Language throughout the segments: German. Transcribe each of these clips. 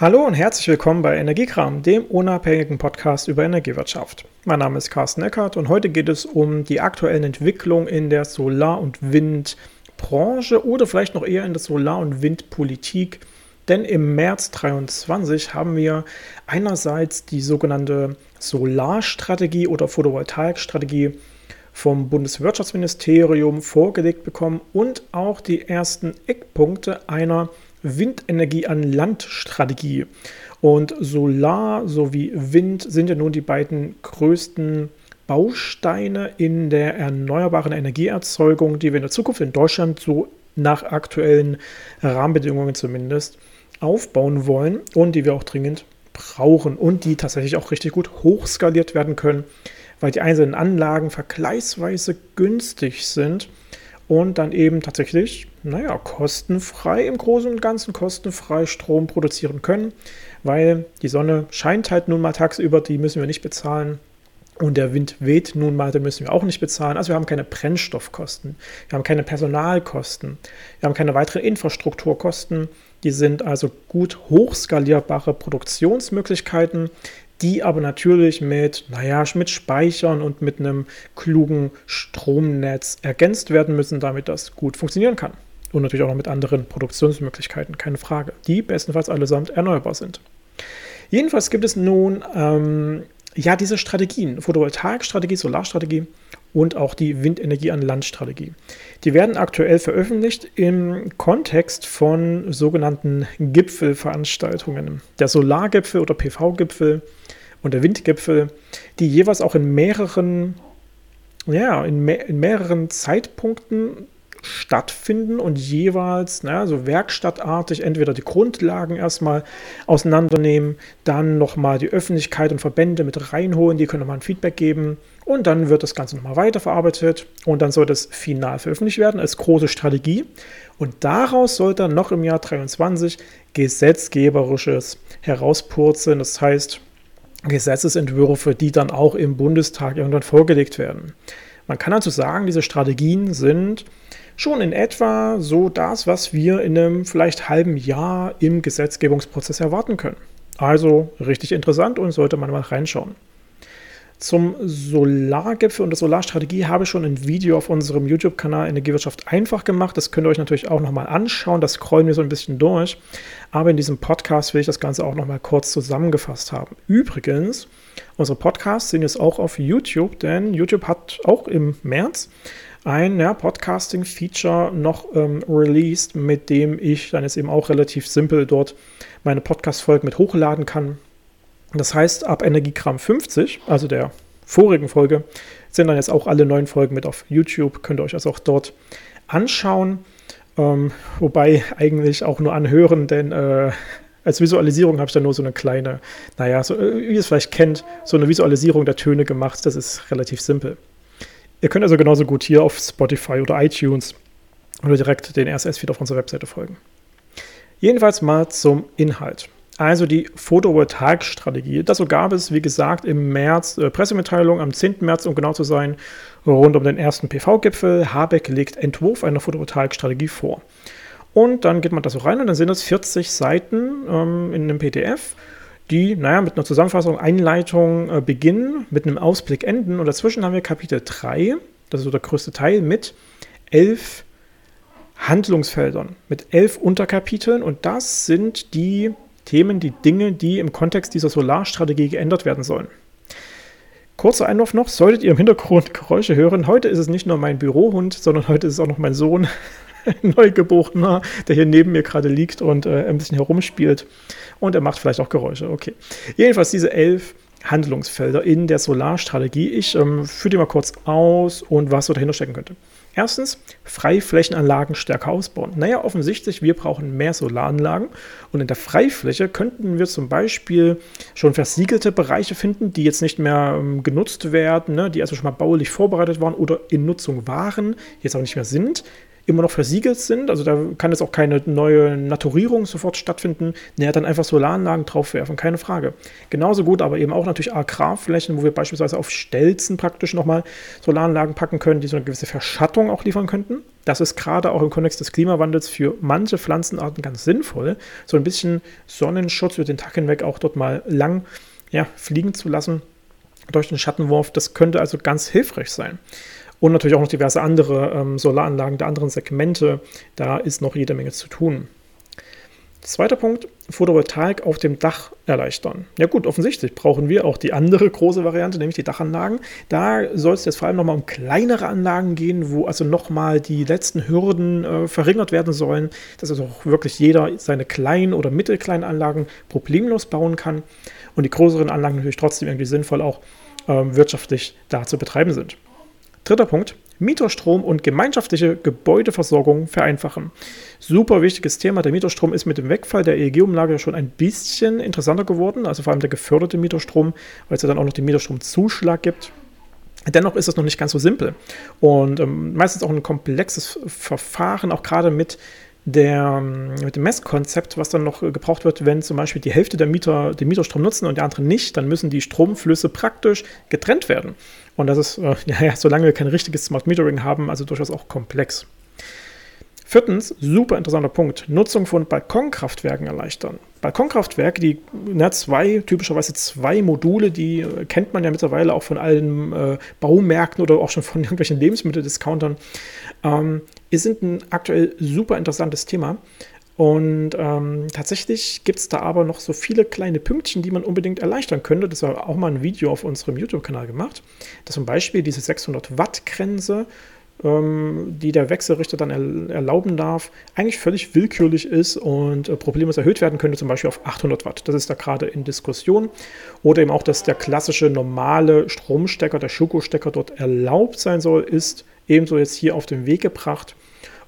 Hallo und herzlich willkommen bei Energiekram, dem unabhängigen Podcast über Energiewirtschaft. Mein Name ist Carsten Eckert und heute geht es um die aktuellen Entwicklungen in der Solar- und Windbranche oder vielleicht noch eher in der Solar- und Windpolitik. Denn im März 2023 haben wir einerseits die sogenannte Solarstrategie oder Photovoltaikstrategie vom Bundeswirtschaftsministerium vorgelegt bekommen und auch die ersten Eckpunkte einer Windenergie an Land-Strategie. Und Solar sowie Wind sind ja nun die beiden größten Bausteine in der erneuerbaren Energieerzeugung, die wir in der Zukunft in Deutschland so nach aktuellen Rahmenbedingungen zumindest aufbauen wollen und die wir auch dringend brauchen und die tatsächlich auch richtig gut hochskaliert werden können, weil die einzelnen Anlagen vergleichsweise günstig sind und dann eben tatsächlich, naja, kostenfrei im Großen und Ganzen kostenfrei Strom produzieren können, weil die Sonne scheint halt nun mal tagsüber, die müssen wir nicht bezahlen. Und der Wind weht nun mal, den müssen wir auch nicht bezahlen. Also wir haben keine Brennstoffkosten, wir haben keine Personalkosten, wir haben keine weiteren Infrastrukturkosten. Die sind also gut hochskalierbare Produktionsmöglichkeiten, die aber natürlich mit, naja, mit Speichern und mit einem klugen Stromnetz ergänzt werden müssen, damit das gut funktionieren kann. Und natürlich auch noch mit anderen Produktionsmöglichkeiten, keine Frage, die bestenfalls allesamt erneuerbar sind. Jedenfalls gibt es nun ähm, ja diese Strategien, Photovoltaikstrategie, Solarstrategie und auch die Windenergie an Landstrategie. Die werden aktuell veröffentlicht im Kontext von sogenannten Gipfelveranstaltungen. Der Solargipfel oder PV-Gipfel und der Windgipfel, die jeweils auch in mehreren, ja, in, me in mehreren Zeitpunkten stattfinden und jeweils naja, so werkstattartig entweder die Grundlagen erstmal auseinandernehmen, dann nochmal die Öffentlichkeit und Verbände mit reinholen, die können nochmal ein Feedback geben und dann wird das Ganze nochmal weiterverarbeitet und dann soll das final veröffentlicht werden als große Strategie und daraus soll dann noch im Jahr 2023 gesetzgeberisches herauspurzeln, das heißt Gesetzesentwürfe, die dann auch im Bundestag irgendwann vorgelegt werden. Man kann also sagen, diese Strategien sind schon in etwa so das, was wir in einem vielleicht halben Jahr im Gesetzgebungsprozess erwarten können. Also richtig interessant und sollte man mal reinschauen. Zum Solargipfel und der Solarstrategie habe ich schon ein Video auf unserem YouTube-Kanal Energiewirtschaft einfach gemacht. Das könnt ihr euch natürlich auch nochmal anschauen. Das scrollen wir so ein bisschen durch. Aber in diesem Podcast will ich das Ganze auch nochmal kurz zusammengefasst haben. Übrigens, unsere Podcasts sind jetzt auch auf YouTube, denn YouTube hat auch im März ein ja, Podcasting-Feature noch ähm, released, mit dem ich dann jetzt eben auch relativ simpel dort meine Podcast-Folgen mit hochladen kann. Das heißt, ab Energiegramm 50, also der vorigen Folge, sind dann jetzt auch alle neuen Folgen mit auf YouTube. Könnt ihr euch also auch dort anschauen. Ähm, wobei eigentlich auch nur anhören, denn äh, als Visualisierung habe ich dann nur so eine kleine, naja, so, äh, wie ihr es vielleicht kennt, so eine Visualisierung der Töne gemacht. Das ist relativ simpel. Ihr könnt also genauso gut hier auf Spotify oder iTunes oder direkt den RSS-Feed auf unserer Webseite folgen. Jedenfalls mal zum Inhalt. Also die Photovoltaikstrategie. Dazu gab es, wie gesagt, im März äh, Pressemitteilung am 10. März, um genau zu sein, rund um den ersten PV-Gipfel. Habeck legt Entwurf einer Photovoltaikstrategie vor. Und dann geht man da so rein und dann sind das 40 Seiten ähm, in einem PDF die, naja, mit einer Zusammenfassung, Einleitung äh, beginnen, mit einem Ausblick enden. Und dazwischen haben wir Kapitel 3, das ist so der größte Teil, mit elf Handlungsfeldern, mit elf Unterkapiteln. Und das sind die Themen, die Dinge, die im Kontext dieser Solarstrategie geändert werden sollen. Kurzer Einwurf noch, solltet ihr im Hintergrund Geräusche hören, heute ist es nicht nur mein Bürohund, sondern heute ist es auch noch mein Sohn, Neugeborener, der hier neben mir gerade liegt und äh, ein bisschen herumspielt. Und er macht vielleicht auch Geräusche. Okay. Jedenfalls diese elf Handlungsfelder in der Solarstrategie. Ich ähm, führe die mal kurz aus und was so dahinter stecken könnte. Erstens, Freiflächenanlagen stärker ausbauen. Naja, offensichtlich, wir brauchen mehr Solaranlagen und in der Freifläche könnten wir zum Beispiel schon versiegelte Bereiche finden, die jetzt nicht mehr ähm, genutzt werden, ne, die also schon mal baulich vorbereitet waren oder in Nutzung waren, jetzt auch nicht mehr sind immer noch versiegelt sind. Also da kann jetzt auch keine neue Naturierung sofort stattfinden. Naja, dann einfach Solaranlagen draufwerfen, keine Frage. Genauso gut, aber eben auch natürlich Agrarflächen, wo wir beispielsweise auf Stelzen praktisch nochmal Solaranlagen packen können, die so eine gewisse Verschattung auch liefern könnten. Das ist gerade auch im Kontext des Klimawandels für manche Pflanzenarten ganz sinnvoll, so ein bisschen Sonnenschutz über den Tag hinweg auch dort mal lang ja, fliegen zu lassen durch den Schattenwurf. Das könnte also ganz hilfreich sein. Und natürlich auch noch diverse andere ähm, Solaranlagen der anderen Segmente. Da ist noch jede Menge zu tun. Zweiter Punkt, Photovoltaik auf dem Dach erleichtern. Ja gut, offensichtlich brauchen wir auch die andere große Variante, nämlich die Dachanlagen. Da soll es jetzt vor allem nochmal um kleinere Anlagen gehen, wo also nochmal die letzten Hürden äh, verringert werden sollen, dass also auch wirklich jeder seine kleinen oder mittelkleinen Anlagen problemlos bauen kann und die größeren Anlagen natürlich trotzdem irgendwie sinnvoll auch äh, wirtschaftlich da zu betreiben sind. Dritter Punkt, Mieterstrom und gemeinschaftliche Gebäudeversorgung vereinfachen. Super wichtiges Thema. Der Mieterstrom ist mit dem Wegfall der EEG-Umlage schon ein bisschen interessanter geworden, also vor allem der geförderte Mieterstrom, weil es ja dann auch noch den Mieterstromzuschlag gibt. Dennoch ist es noch nicht ganz so simpel und ähm, meistens auch ein komplexes Verfahren, auch gerade mit der, mit dem Messkonzept, was dann noch gebraucht wird, wenn zum Beispiel die Hälfte der Mieter den Mieterstrom nutzen und die anderen nicht, dann müssen die Stromflüsse praktisch getrennt werden. Und das ist, äh, ja, solange wir kein richtiges Smart Metering haben, also durchaus auch komplex. Viertens, super interessanter Punkt, Nutzung von Balkonkraftwerken erleichtern. Balkonkraftwerke, die na, zwei, typischerweise zwei Module, die äh, kennt man ja mittlerweile auch von allen äh, Baumärkten oder auch schon von irgendwelchen Lebensmitteldiscountern, ähm, sind ein aktuell super interessantes Thema. Und ähm, tatsächlich gibt es da aber noch so viele kleine Pünktchen, die man unbedingt erleichtern könnte. Das war auch mal ein Video auf unserem YouTube-Kanal gemacht. Das zum Beispiel diese 600 Watt Grenze ähm, die der Wechselrichter dann erlauben darf, eigentlich völlig willkürlich ist und äh, problemlos erhöht werden könnte, zum Beispiel auf 800 Watt. Das ist da gerade in Diskussion. Oder eben auch, dass der klassische normale Stromstecker, der Schuko-Stecker dort erlaubt sein soll, ist ebenso jetzt hier auf den Weg gebracht.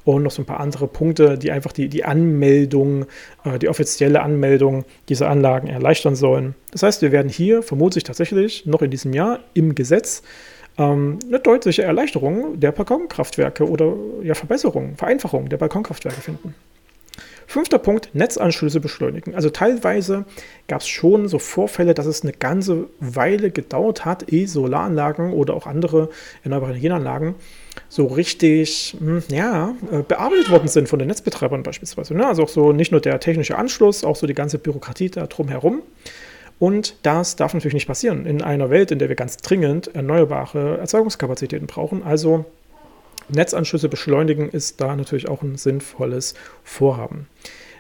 Und noch so ein paar andere Punkte, die einfach die, die Anmeldung, äh, die offizielle Anmeldung dieser Anlagen erleichtern sollen. Das heißt, wir werden hier vermutlich tatsächlich noch in diesem Jahr im Gesetz ähm, eine deutliche Erleichterung der Balkonkraftwerke oder ja, Verbesserung, Vereinfachung der Balkonkraftwerke finden. Fünfter Punkt, Netzanschlüsse beschleunigen. Also teilweise gab es schon so Vorfälle, dass es eine ganze Weile gedauert hat, ehe Solaranlagen oder auch andere erneuerbare Energienanlagen so richtig hm, ja, äh, bearbeitet worden sind von den Netzbetreibern beispielsweise. Ne? Also auch so nicht nur der technische Anschluss, auch so die ganze Bürokratie da drumherum. Und das darf natürlich nicht passieren in einer Welt, in der wir ganz dringend erneuerbare Erzeugungskapazitäten brauchen. Also Netzanschlüsse beschleunigen ist da natürlich auch ein sinnvolles Vorhaben.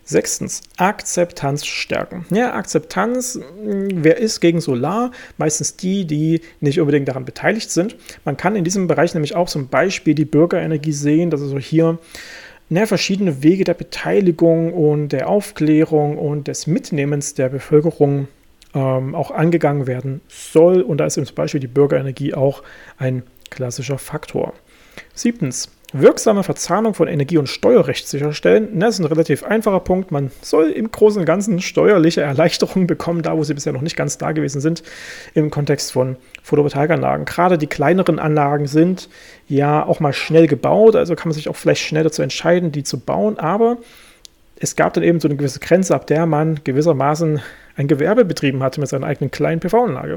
Sechstens, Akzeptanz stärken. Ja, Akzeptanz, hm, wer ist gegen Solar? Meistens die, die nicht unbedingt daran beteiligt sind. Man kann in diesem Bereich nämlich auch zum Beispiel die Bürgerenergie sehen, dass also hier na, verschiedene Wege der Beteiligung und der Aufklärung und des Mitnehmens der Bevölkerung ähm, auch angegangen werden soll. Und da ist zum Beispiel die Bürgerenergie auch ein klassischer Faktor. Siebtens, wirksame Verzahnung von Energie- und Steuerrecht sicherstellen. Das ist ein relativ einfacher Punkt. Man soll im Großen und Ganzen steuerliche Erleichterungen bekommen, da wo sie bisher noch nicht ganz da gewesen sind, im Kontext von Photovoltaikanlagen. Gerade die kleineren Anlagen sind ja auch mal schnell gebaut, also kann man sich auch vielleicht schnell dazu entscheiden, die zu bauen, aber es gab dann eben so eine gewisse Grenze, ab der man gewissermaßen ein Gewerbe betrieben hatte mit seiner eigenen kleinen PV-Anlage.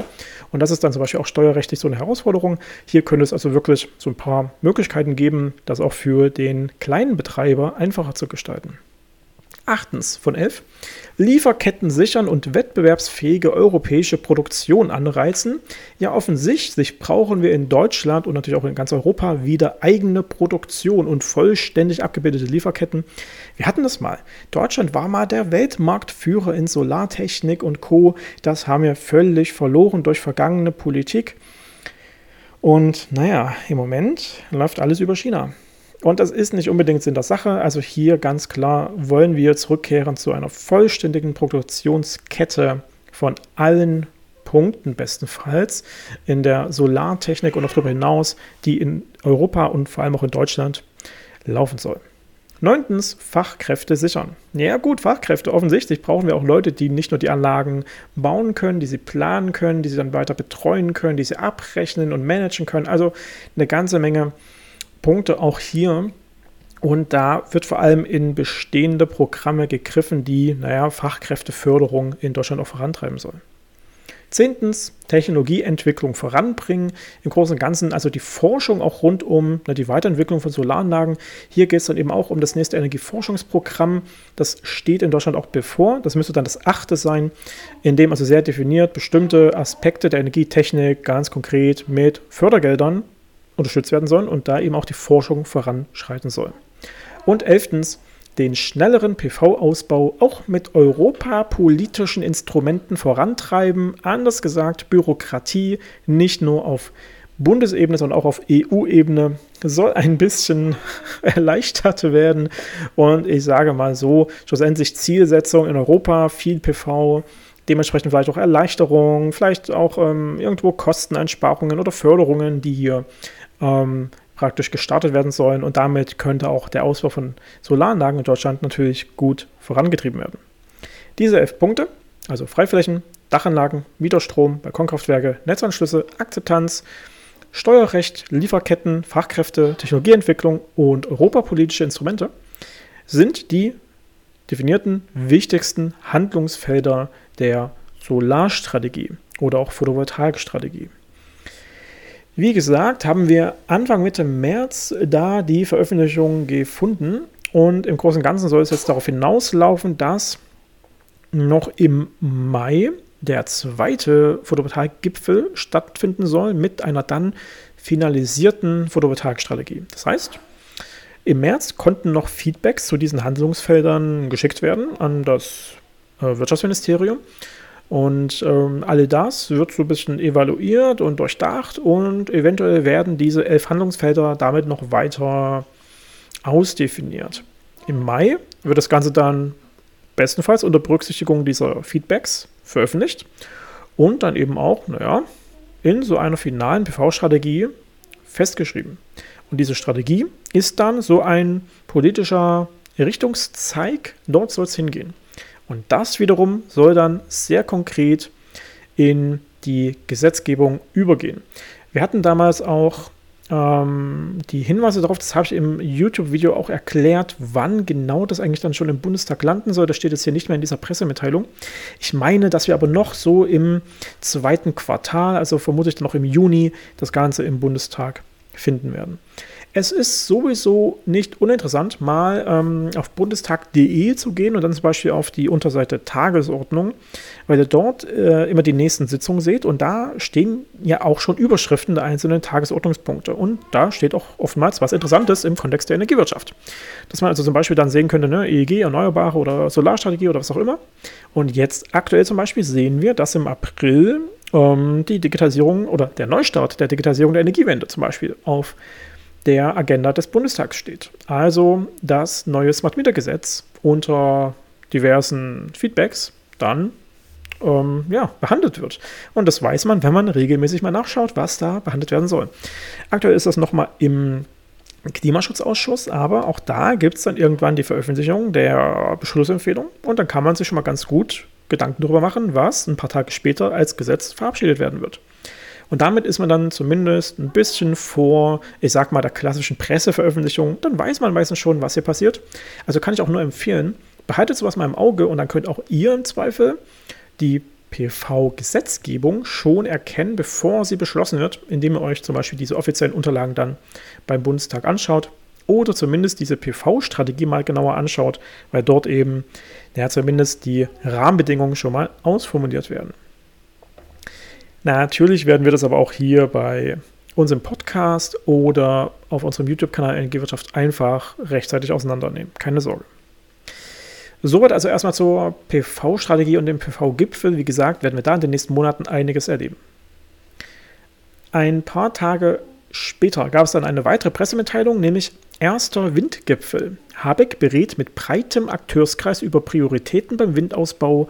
Und das ist dann zum Beispiel auch steuerrechtlich so eine Herausforderung. Hier könnte es also wirklich so ein paar Möglichkeiten geben, das auch für den kleinen Betreiber einfacher zu gestalten. Achtens von elf. Lieferketten sichern und wettbewerbsfähige europäische Produktion anreizen. Ja, offensichtlich brauchen wir in Deutschland und natürlich auch in ganz Europa wieder eigene Produktion und vollständig abgebildete Lieferketten. Wir hatten das mal. Deutschland war mal der Weltmarktführer in Solartechnik und Co. Das haben wir völlig verloren durch vergangene Politik. Und naja, im Moment läuft alles über China. Und das ist nicht unbedingt Sinn der Sache. Also hier ganz klar wollen wir zurückkehren zu einer vollständigen Produktionskette von allen Punkten bestenfalls in der Solartechnik und auch darüber hinaus, die in Europa und vor allem auch in Deutschland laufen soll. Neuntens, Fachkräfte sichern. Ja gut, Fachkräfte. Offensichtlich brauchen wir auch Leute, die nicht nur die Anlagen bauen können, die sie planen können, die sie dann weiter betreuen können, die sie abrechnen und managen können. Also eine ganze Menge Punkte auch hier. Und da wird vor allem in bestehende Programme gegriffen, die, naja, Fachkräfteförderung in Deutschland auch vorantreiben sollen. Zehntens, Technologieentwicklung voranbringen. Im Großen und Ganzen also die Forschung auch rund um na, die Weiterentwicklung von Solaranlagen. Hier geht es dann eben auch um das nächste Energieforschungsprogramm. Das steht in Deutschland auch bevor. Das müsste dann das achte sein, in dem also sehr definiert bestimmte Aspekte der Energietechnik ganz konkret mit Fördergeldern unterstützt werden sollen und da eben auch die Forschung voranschreiten soll. Und elftens, den schnelleren PV-Ausbau auch mit europapolitischen Instrumenten vorantreiben. Anders gesagt, Bürokratie nicht nur auf Bundesebene, sondern auch auf EU-Ebene soll ein bisschen erleichtert werden. Und ich sage mal so, schlussendlich Zielsetzung in Europa, viel PV, dementsprechend vielleicht auch Erleichterungen, vielleicht auch ähm, irgendwo Kosteneinsparungen oder Förderungen, die hier ähm, praktisch gestartet werden sollen und damit könnte auch der Ausbau von Solaranlagen in Deutschland natürlich gut vorangetrieben werden. Diese elf Punkte, also Freiflächen, Dachanlagen, Mieterstrom, Balkonkraftwerke, Netzanschlüsse, Akzeptanz, Steuerrecht, Lieferketten, Fachkräfte, Technologieentwicklung und europapolitische Instrumente sind die definierten wichtigsten Handlungsfelder der Solarstrategie oder auch Photovoltaikstrategie. Wie gesagt, haben wir Anfang Mitte März da die Veröffentlichung gefunden und im Großen und Ganzen soll es jetzt darauf hinauslaufen, dass noch im Mai der zweite Photovoltaik-Gipfel stattfinden soll mit einer dann finalisierten Photovoltaikstrategie. Das heißt, im März konnten noch Feedbacks zu diesen Handlungsfeldern geschickt werden an das Wirtschaftsministerium. Und ähm, all das wird so ein bisschen evaluiert und durchdacht und eventuell werden diese elf Handlungsfelder damit noch weiter ausdefiniert. Im Mai wird das Ganze dann bestenfalls unter Berücksichtigung dieser Feedbacks veröffentlicht und dann eben auch, naja, in so einer finalen PV-Strategie festgeschrieben. Und diese Strategie ist dann so ein politischer Richtungszeig, dort soll es hingehen. Und das wiederum soll dann sehr konkret in die Gesetzgebung übergehen. Wir hatten damals auch ähm, die Hinweise darauf, das habe ich im YouTube-Video auch erklärt, wann genau das eigentlich dann schon im Bundestag landen soll. Das steht jetzt hier nicht mehr in dieser Pressemitteilung. Ich meine, dass wir aber noch so im zweiten Quartal, also vermutlich noch im Juni, das Ganze im Bundestag finden werden. Es ist sowieso nicht uninteressant, mal ähm, auf bundestag.de zu gehen und dann zum Beispiel auf die Unterseite Tagesordnung, weil ihr dort äh, immer die nächsten Sitzungen seht und da stehen ja auch schon Überschriften der einzelnen Tagesordnungspunkte und da steht auch oftmals was Interessantes im Kontext der Energiewirtschaft. Dass man also zum Beispiel dann sehen könnte, ne, EEG, Erneuerbare oder Solarstrategie oder was auch immer. Und jetzt aktuell zum Beispiel sehen wir, dass im April ähm, die Digitalisierung oder der Neustart der Digitalisierung der Energiewende zum Beispiel auf der Agenda des Bundestags steht. Also das neue Smart Meter Gesetz unter diversen Feedbacks dann ähm, ja, behandelt wird. Und das weiß man, wenn man regelmäßig mal nachschaut, was da behandelt werden soll. Aktuell ist das nochmal im Klimaschutzausschuss, aber auch da gibt es dann irgendwann die Veröffentlichung der Beschlussempfehlung und dann kann man sich schon mal ganz gut Gedanken darüber machen, was ein paar Tage später als Gesetz verabschiedet werden wird. Und damit ist man dann zumindest ein bisschen vor, ich sag mal, der klassischen Presseveröffentlichung. Dann weiß man meistens schon, was hier passiert. Also kann ich auch nur empfehlen, behaltet sowas mal im Auge und dann könnt auch ihr im Zweifel die PV-Gesetzgebung schon erkennen, bevor sie beschlossen wird, indem ihr euch zum Beispiel diese offiziellen Unterlagen dann beim Bundestag anschaut oder zumindest diese PV-Strategie mal genauer anschaut, weil dort eben ja, zumindest die Rahmenbedingungen schon mal ausformuliert werden. Natürlich werden wir das aber auch hier bei unserem Podcast oder auf unserem YouTube-Kanal Energiewirtschaft einfach rechtzeitig auseinandernehmen. Keine Sorge. Soweit also erstmal zur PV-Strategie und dem PV-Gipfel. Wie gesagt, werden wir da in den nächsten Monaten einiges erleben. Ein paar Tage später gab es dann eine weitere Pressemitteilung, nämlich erster Windgipfel. Habeck berät mit breitem Akteurskreis über Prioritäten beim Windausbau,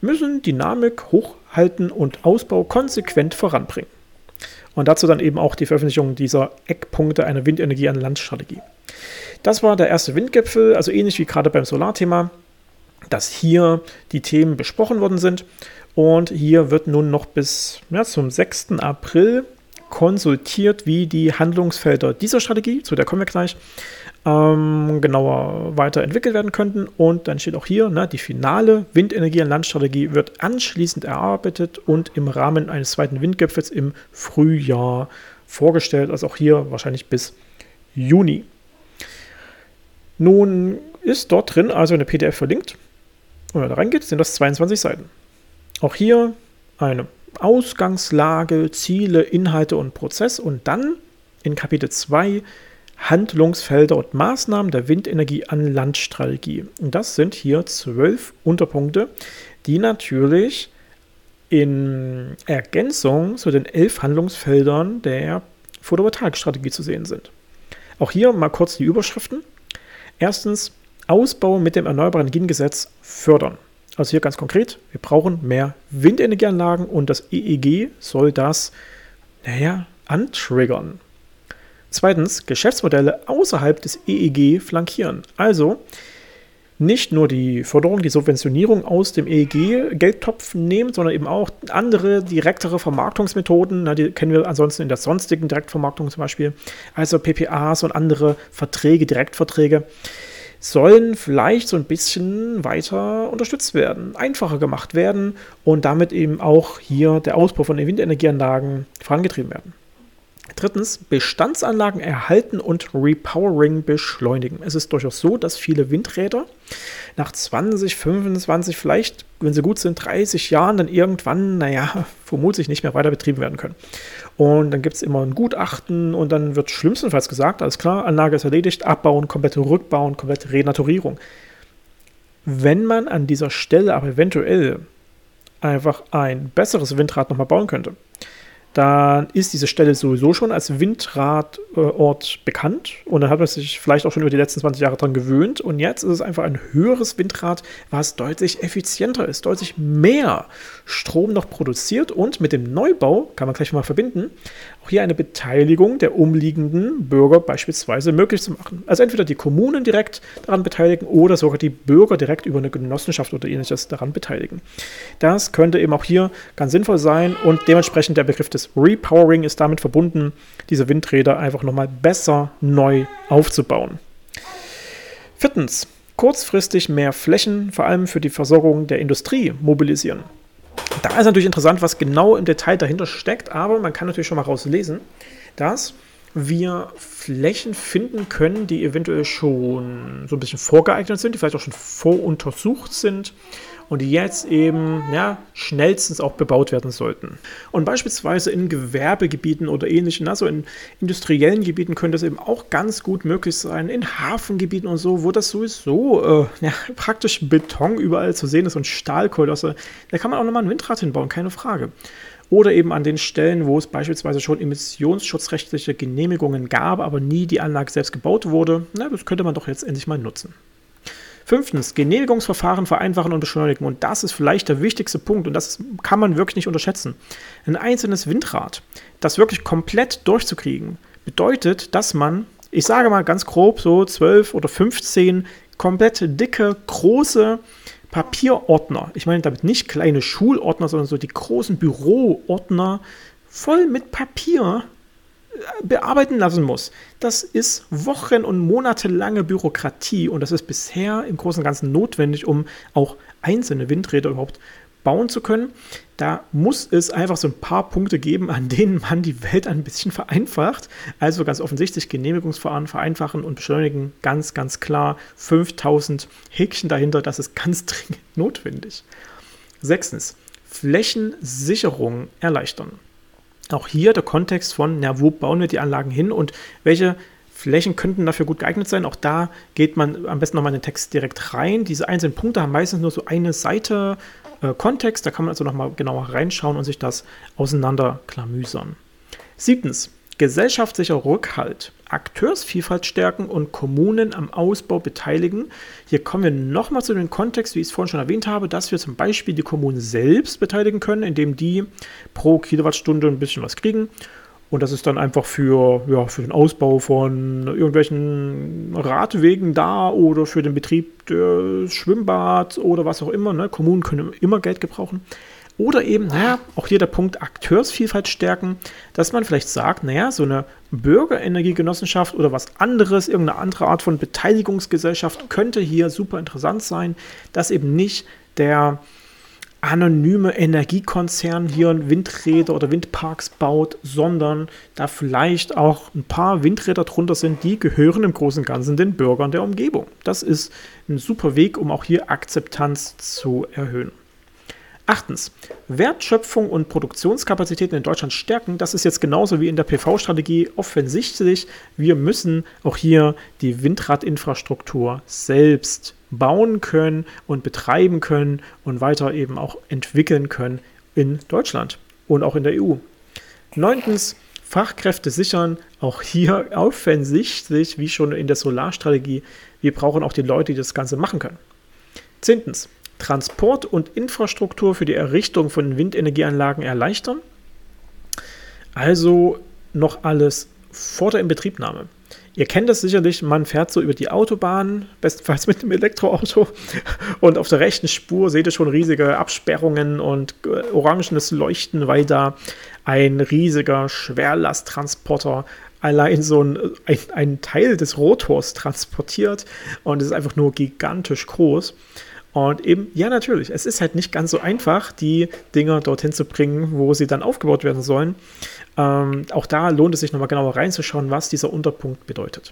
müssen Dynamik hochhalten und Ausbau konsequent voranbringen. Und dazu dann eben auch die Veröffentlichung dieser Eckpunkte einer Windenergie an Landstrategie. Das war der erste Windgipfel, also ähnlich wie gerade beim Solarthema, dass hier die Themen besprochen worden sind. Und hier wird nun noch bis ja, zum 6. April konsultiert, wie die Handlungsfelder dieser Strategie, zu der kommen wir gleich, ähm, genauer weiterentwickelt werden könnten. Und dann steht auch hier, ne, die finale Windenergie- und Landstrategie wird anschließend erarbeitet und im Rahmen eines zweiten Windgipfels im Frühjahr vorgestellt. Also auch hier wahrscheinlich bis Juni. Nun ist dort drin also eine PDF verlinkt. Und wenn man da reingeht, sind das 22 Seiten. Auch hier eine Ausgangslage, Ziele, Inhalte und Prozess und dann in Kapitel 2 Handlungsfelder und Maßnahmen der Windenergie an Landstrategie. Und das sind hier zwölf Unterpunkte, die natürlich in Ergänzung zu den elf Handlungsfeldern der Photovoltaikstrategie zu sehen sind. Auch hier mal kurz die Überschriften. Erstens, Ausbau mit dem Erneuerbaren Energiengesetz fördern. Also hier ganz konkret, wir brauchen mehr Windenergieanlagen und das EEG soll das, naja, antriggern. Zweitens, Geschäftsmodelle außerhalb des EEG flankieren. Also nicht nur die Förderung, die Subventionierung aus dem EEG-Geldtopf nehmen, sondern eben auch andere direktere Vermarktungsmethoden. Na, die kennen wir ansonsten in der sonstigen Direktvermarktung zum Beispiel. Also PPAs und andere Verträge, Direktverträge sollen vielleicht so ein bisschen weiter unterstützt werden, einfacher gemacht werden und damit eben auch hier der Ausbau von Windenergieanlagen vorangetrieben werden. Drittens, Bestandsanlagen erhalten und Repowering beschleunigen. Es ist durchaus so, dass viele Windräder nach 20, 25, vielleicht, wenn sie gut sind, 30 Jahren dann irgendwann, naja, vermutlich nicht mehr weiter betrieben werden können. Und dann gibt es immer ein Gutachten und dann wird schlimmstenfalls gesagt, alles klar, Anlage ist erledigt, abbauen, komplette Rückbauen, komplette Renaturierung. Wenn man an dieser Stelle aber eventuell einfach ein besseres Windrad nochmal bauen könnte, dann ist diese Stelle sowieso schon als Windradort bekannt. Und dann hat man sich vielleicht auch schon über die letzten 20 Jahre daran gewöhnt. Und jetzt ist es einfach ein höheres Windrad, was deutlich effizienter ist, deutlich mehr Strom noch produziert. Und mit dem Neubau, kann man gleich mal verbinden, auch hier eine Beteiligung der umliegenden Bürger beispielsweise möglich zu machen. Also entweder die Kommunen direkt daran beteiligen oder sogar die Bürger direkt über eine Genossenschaft oder ähnliches daran beteiligen. Das könnte eben auch hier ganz sinnvoll sein und dementsprechend der Begriff des Repowering ist damit verbunden, diese Windräder einfach nochmal besser neu aufzubauen. Viertens, kurzfristig mehr Flächen, vor allem für die Versorgung der Industrie, mobilisieren. Da ist natürlich interessant, was genau im Detail dahinter steckt, aber man kann natürlich schon mal rauslesen, dass wir Flächen finden können, die eventuell schon so ein bisschen vorgeeignet sind, die vielleicht auch schon voruntersucht sind und die jetzt eben ja, schnellstens auch bebaut werden sollten. Und beispielsweise in Gewerbegebieten oder ähnlichen, also in industriellen Gebieten könnte es eben auch ganz gut möglich sein, in Hafengebieten und so, wo das sowieso äh, ja, praktisch Beton überall zu sehen ist und Stahlkolosse. Da kann man auch nochmal ein Windrad hinbauen, keine Frage oder eben an den Stellen, wo es beispielsweise schon emissionsschutzrechtliche Genehmigungen gab, aber nie die Anlage selbst gebaut wurde. Na, das könnte man doch jetzt endlich mal nutzen. Fünftens, Genehmigungsverfahren vereinfachen und beschleunigen. Und das ist vielleicht der wichtigste Punkt und das kann man wirklich nicht unterschätzen. Ein einzelnes Windrad, das wirklich komplett durchzukriegen, bedeutet, dass man, ich sage mal ganz grob, so 12 oder 15 komplett dicke, große Papierordner, ich meine damit nicht kleine Schulordner, sondern so die großen Büroordner voll mit Papier bearbeiten lassen muss. Das ist wochen- und monatelange Bürokratie und das ist bisher im Großen und Ganzen notwendig, um auch einzelne Windräder überhaupt bauen zu können. Da muss es einfach so ein paar Punkte geben, an denen man die Welt ein bisschen vereinfacht. Also ganz offensichtlich Genehmigungsverfahren vereinfachen und beschleunigen. Ganz, ganz klar 5000 Häkchen dahinter. Das ist ganz dringend notwendig. Sechstens, Flächensicherung erleichtern. Auch hier der Kontext von, na, wo bauen wir die Anlagen hin und welche Flächen könnten dafür gut geeignet sein. Auch da geht man am besten nochmal in den Text direkt rein. Diese einzelnen Punkte haben meistens nur so eine Seite äh, Kontext. Da kann man also nochmal genauer reinschauen und sich das auseinanderklamüsern. Siebtens, gesellschaftlicher Rückhalt, Akteursvielfalt stärken und Kommunen am Ausbau beteiligen. Hier kommen wir nochmal zu dem Kontext, wie ich es vorhin schon erwähnt habe, dass wir zum Beispiel die Kommunen selbst beteiligen können, indem die pro Kilowattstunde ein bisschen was kriegen Und das ist dann einfach für, ja, für den Ausbau von irgendwelchen Radwegen da oder für den Betrieb des Schwimmbads oder was auch immer. Ne? Kommunen können immer Geld gebrauchen. Oder eben, naja, auch hier der Punkt Akteursvielfalt stärken, dass man vielleicht sagt, naja, so eine Bürgerenergiegenossenschaft oder was anderes, irgendeine andere Art von Beteiligungsgesellschaft könnte hier super interessant sein, dass eben nicht der anonyme Energiekonzern hier Windräder oder Windparks baut, sondern da vielleicht auch ein paar Windräder drunter sind, die gehören im Großen und Ganzen den Bürgern der Umgebung. Das ist ein super Weg, um auch hier Akzeptanz zu erhöhen. Achtens, Wertschöpfung und Produktionskapazitäten in Deutschland stärken. Das ist jetzt genauso wie in der PV-Strategie offensichtlich. Wir müssen auch hier die Windradinfrastruktur selbst bauen können und betreiben können und weiter eben auch entwickeln können in Deutschland und auch in der EU. Neuntens, Fachkräfte sichern, auch hier offensichtlich, wie schon in der Solarstrategie, wir brauchen auch die Leute, die das Ganze machen können. Zehntens, Transport und Infrastruktur für die Errichtung von Windenergieanlagen erleichtern. Also noch alles vor der Inbetriebnahme. Ihr kennt das sicherlich, man fährt so über die Autobahn, bestenfalls mit einem Elektroauto, und auf der rechten Spur seht ihr schon riesige Absperrungen und äh, orangenes Leuchten, weil da ein riesiger Schwerlasttransporter allein so ein, ein, ein Teil des Rotors transportiert und es ist einfach nur gigantisch groß. Und eben, ja, natürlich, es ist halt nicht ganz so einfach, die Dinger dorthin zu bringen, wo sie dann aufgebaut werden sollen. Ähm, auch da lohnt es sich nochmal genauer reinzuschauen, was dieser Unterpunkt bedeutet.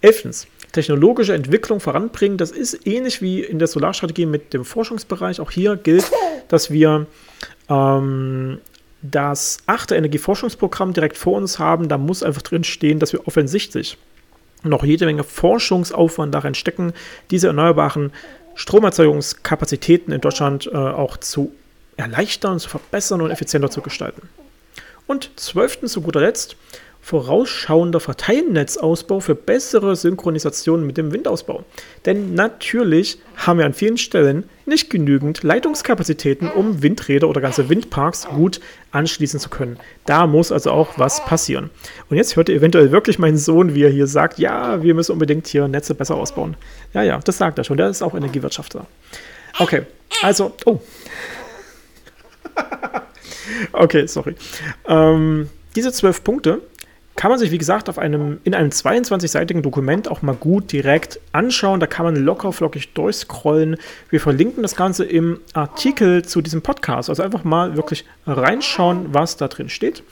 Elftens, technologische Entwicklung voranbringen. Das ist ähnlich wie in der Solarstrategie mit dem Forschungsbereich. Auch hier gilt, dass wir ähm, das achte Energieforschungsprogramm direkt vor uns haben. Da muss einfach drin stehen, dass wir offensichtlich noch jede Menge Forschungsaufwand darin stecken, diese erneuerbaren Stromerzeugungskapazitäten in Deutschland äh, auch zu erleichtern, zu verbessern und effizienter zu gestalten. Und zwölftens, zu guter Letzt, vorausschauender Verteilnetzausbau für bessere Synchronisation mit dem Windausbau. Denn natürlich haben wir an vielen Stellen nicht genügend Leitungskapazitäten, um Windräder oder ganze Windparks gut anschließen zu können. Da muss also auch was passieren. Und jetzt hört ihr eventuell wirklich meinen Sohn, wie er hier sagt, ja, wir müssen unbedingt hier Netze besser ausbauen. Ja, ja, das sagt er schon. Der ist auch Energiewirtschaftler. Okay, also, oh. okay, sorry. Ähm, diese zwölf Punkte kann man sich, wie gesagt, auf einem, in einem 22-seitigen Dokument auch mal gut direkt anschauen. Da kann man locker flockig durchscrollen. Wir verlinken das Ganze im Artikel zu diesem Podcast. Also einfach mal wirklich reinschauen, was da drin steht.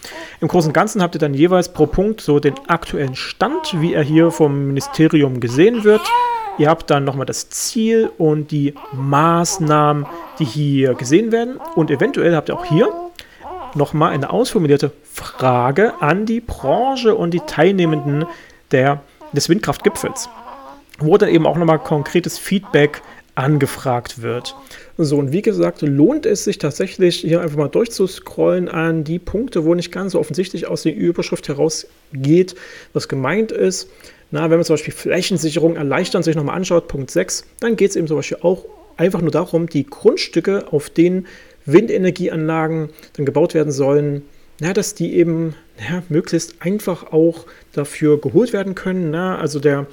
Im Großen und Ganzen habt ihr dann jeweils pro Punkt so den aktuellen Stand, wie er hier vom Ministerium gesehen wird. Ihr habt dann nochmal das Ziel und die Maßnahmen, die hier gesehen werden. Und eventuell habt ihr auch hier nochmal eine ausformulierte Frage an die Branche und die Teilnehmenden der, des Windkraftgipfels, wo dann eben auch nochmal konkretes Feedback angefragt wird. So, und wie gesagt, lohnt es sich tatsächlich, hier einfach mal durchzuscrollen an die Punkte, wo nicht ganz so offensichtlich aus der Überschrift herausgeht, was gemeint ist. Na, wenn man zum Beispiel Flächensicherung erleichtern sich nochmal anschaut, Punkt 6, dann geht es eben zum Beispiel auch einfach nur darum, die Grundstücke, auf denen Windenergieanlagen dann gebaut werden sollen, na, dass die eben ja, möglichst einfach auch dafür geholt werden können. Na, also der,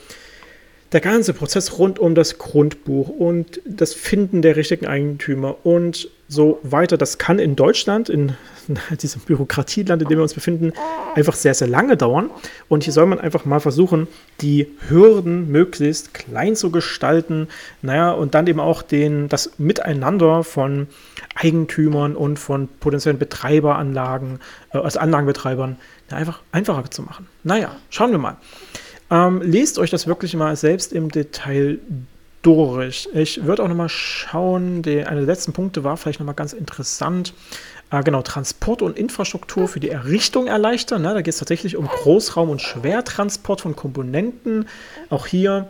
der ganze Prozess rund um das Grundbuch und das Finden der richtigen Eigentümer und so weiter, das kann in Deutschland, in diesem Bürokratieland, in dem wir uns befinden, einfach sehr, sehr lange dauern. Und hier soll man einfach mal versuchen, die Hürden möglichst klein zu gestalten. Naja, und dann eben auch den, das Miteinander von Eigentümern und von potenziellen Betreiberanlagen, äh, also Anlagenbetreibern, einfach einfacher zu machen. Naja, schauen wir mal. Ähm, lest euch das wirklich mal selbst im Detail durch. Ich würde auch nochmal schauen, die, einer der letzten Punkte war vielleicht nochmal ganz interessant. Äh, genau, Transport und Infrastruktur für die Errichtung erleichtern. Ne? Da geht es tatsächlich um Großraum- und Schwertransport von Komponenten. Auch hier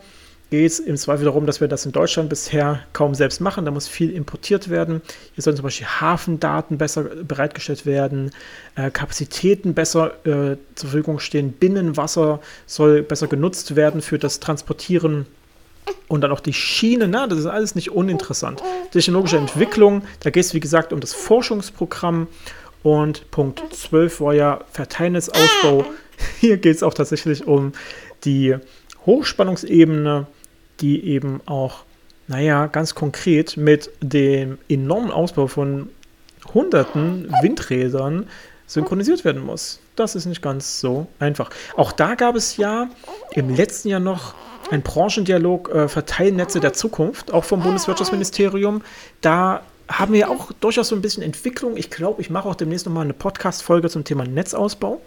geht es im Zweifel darum, dass wir das in Deutschland bisher kaum selbst machen. Da muss viel importiert werden. Hier sollen zum Beispiel Hafendaten besser bereitgestellt werden, äh, Kapazitäten besser äh, zur Verfügung stehen, Binnenwasser soll besser genutzt werden für das Transportieren und dann auch die Schiene, na, das ist alles nicht uninteressant. Technologische Entwicklung, da geht es wie gesagt um das Forschungsprogramm Und Punkt 12 war ja Verteilnetzausbau. Hier geht es auch tatsächlich um die Hochspannungsebene, die eben auch, naja, ganz konkret mit dem enormen Ausbau von hunderten Windrädern synchronisiert werden muss. Das ist nicht ganz so einfach. Auch da gab es ja im letzten Jahr noch ein Branchendialog äh, Verteilnetze der Zukunft, auch vom Bundeswirtschaftsministerium. Da haben wir auch durchaus so ein bisschen Entwicklung. Ich glaube, ich mache auch demnächst nochmal eine Podcast-Folge zum Thema Netzausbau,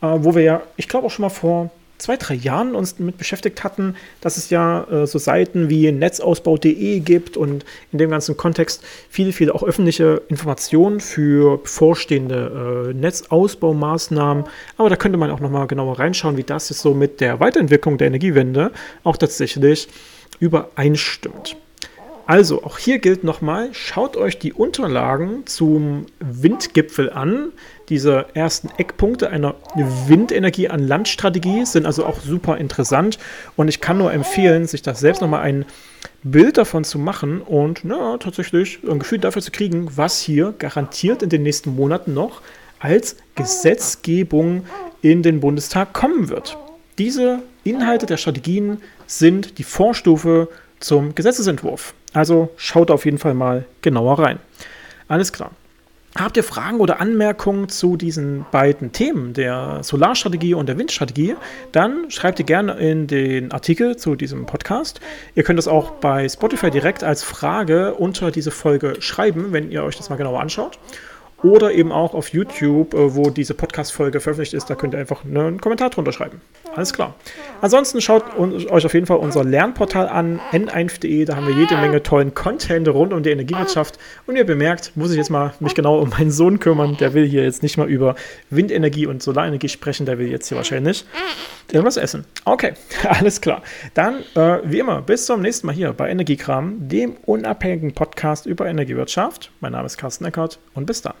äh, wo wir ja, ich glaube auch schon mal vor zwei, drei Jahren uns damit beschäftigt hatten, dass es ja äh, so Seiten wie netzausbau.de gibt und in dem ganzen Kontext viele, viele auch öffentliche Informationen für bevorstehende äh, Netzausbaumaßnahmen. Aber da könnte man auch nochmal genauer reinschauen, wie das jetzt so mit der Weiterentwicklung der Energiewende auch tatsächlich übereinstimmt. Also, auch hier gilt nochmal, schaut euch die Unterlagen zum Windgipfel an. Diese ersten Eckpunkte einer Windenergie an Landstrategie sind also auch super interessant. Und ich kann nur empfehlen, sich das selbst nochmal ein Bild davon zu machen und na, tatsächlich ein Gefühl dafür zu kriegen, was hier garantiert in den nächsten Monaten noch als Gesetzgebung in den Bundestag kommen wird. Diese Inhalte der Strategien sind die Vorstufe zum Gesetzesentwurf. Also schaut auf jeden Fall mal genauer rein. Alles klar. Habt ihr Fragen oder Anmerkungen zu diesen beiden Themen, der Solarstrategie und der Windstrategie, dann schreibt ihr gerne in den Artikel zu diesem Podcast. Ihr könnt es auch bei Spotify direkt als Frage unter diese Folge schreiben, wenn ihr euch das mal genauer anschaut oder eben auch auf YouTube, äh, wo diese Podcast-Folge veröffentlicht ist. Da könnt ihr einfach ne, einen Kommentar drunter schreiben. Alles klar. Ansonsten schaut euch auf jeden Fall unser Lernportal an, n1.de. Da haben wir jede Menge tollen Content rund um die Energiewirtschaft. Und ihr bemerkt, muss ich jetzt mal mich genau um meinen Sohn kümmern. Der will hier jetzt nicht mal über Windenergie und Solarenergie sprechen. Der will jetzt hier wahrscheinlich irgendwas essen. Okay, alles klar. Dann, äh, wie immer, bis zum nächsten Mal hier bei Energiekram, dem unabhängigen Podcast über Energiewirtschaft. Mein Name ist Carsten Eckert und bis dann.